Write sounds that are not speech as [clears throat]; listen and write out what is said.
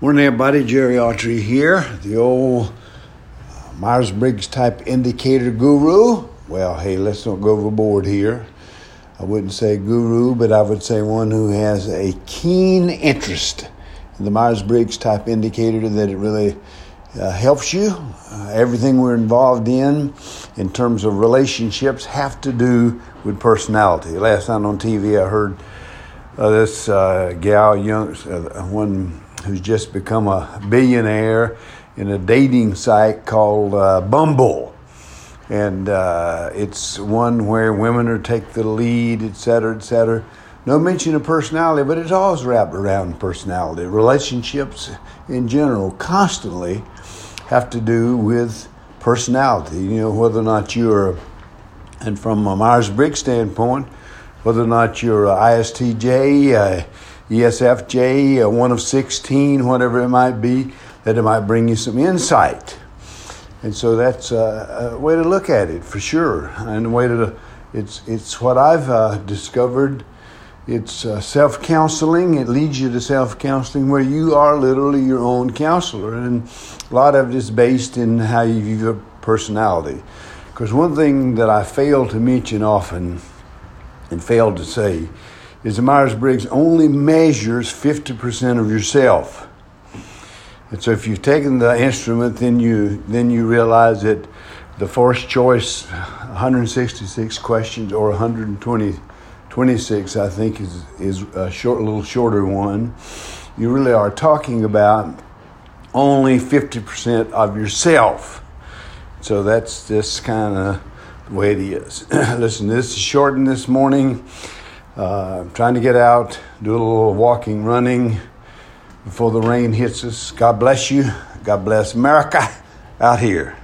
Morning, everybody. Jerry Autry here, the old uh, Myers Briggs type indicator guru. Well, hey, let's not go overboard here. I wouldn't say guru, but I would say one who has a keen interest in the Myers Briggs type indicator that it really uh, helps you. Uh, everything we're involved in, in terms of relationships, have to do with personality. Last night on TV, I heard uh, this uh, gal, young uh, one who's just become a billionaire in a dating site called uh, Bumble. And uh, it's one where women are take the lead, et cetera, et cetera. No mention of personality, but it's always wrapped around personality. Relationships in general constantly have to do with personality. You know, whether or not you're, and from a Myers Briggs standpoint, whether or not you're a ISTJ, uh, ESFJ, uh, one of 16, whatever it might be, that it might bring you some insight. And so that's a, a way to look at it for sure. And a way to, it's, it's what I've uh, discovered. It's uh, self counseling. It leads you to self counseling where you are literally your own counselor. And a lot of it is based in how you view your personality. Because one thing that I fail to mention often and failed to say is the Myers Briggs only measures 50% of yourself. And so if you've taken the instrument, then you, then you realize that the first choice, 166 questions or 120, 26, I think is, is a short, little shorter one. You really are talking about only 50% of yourself. So that's just kind of the way it is. [clears throat] Listen, this is shortened this morning. Uh, trying to get out, do a little walking, running before the rain hits us. God bless you. God bless America [laughs] out here.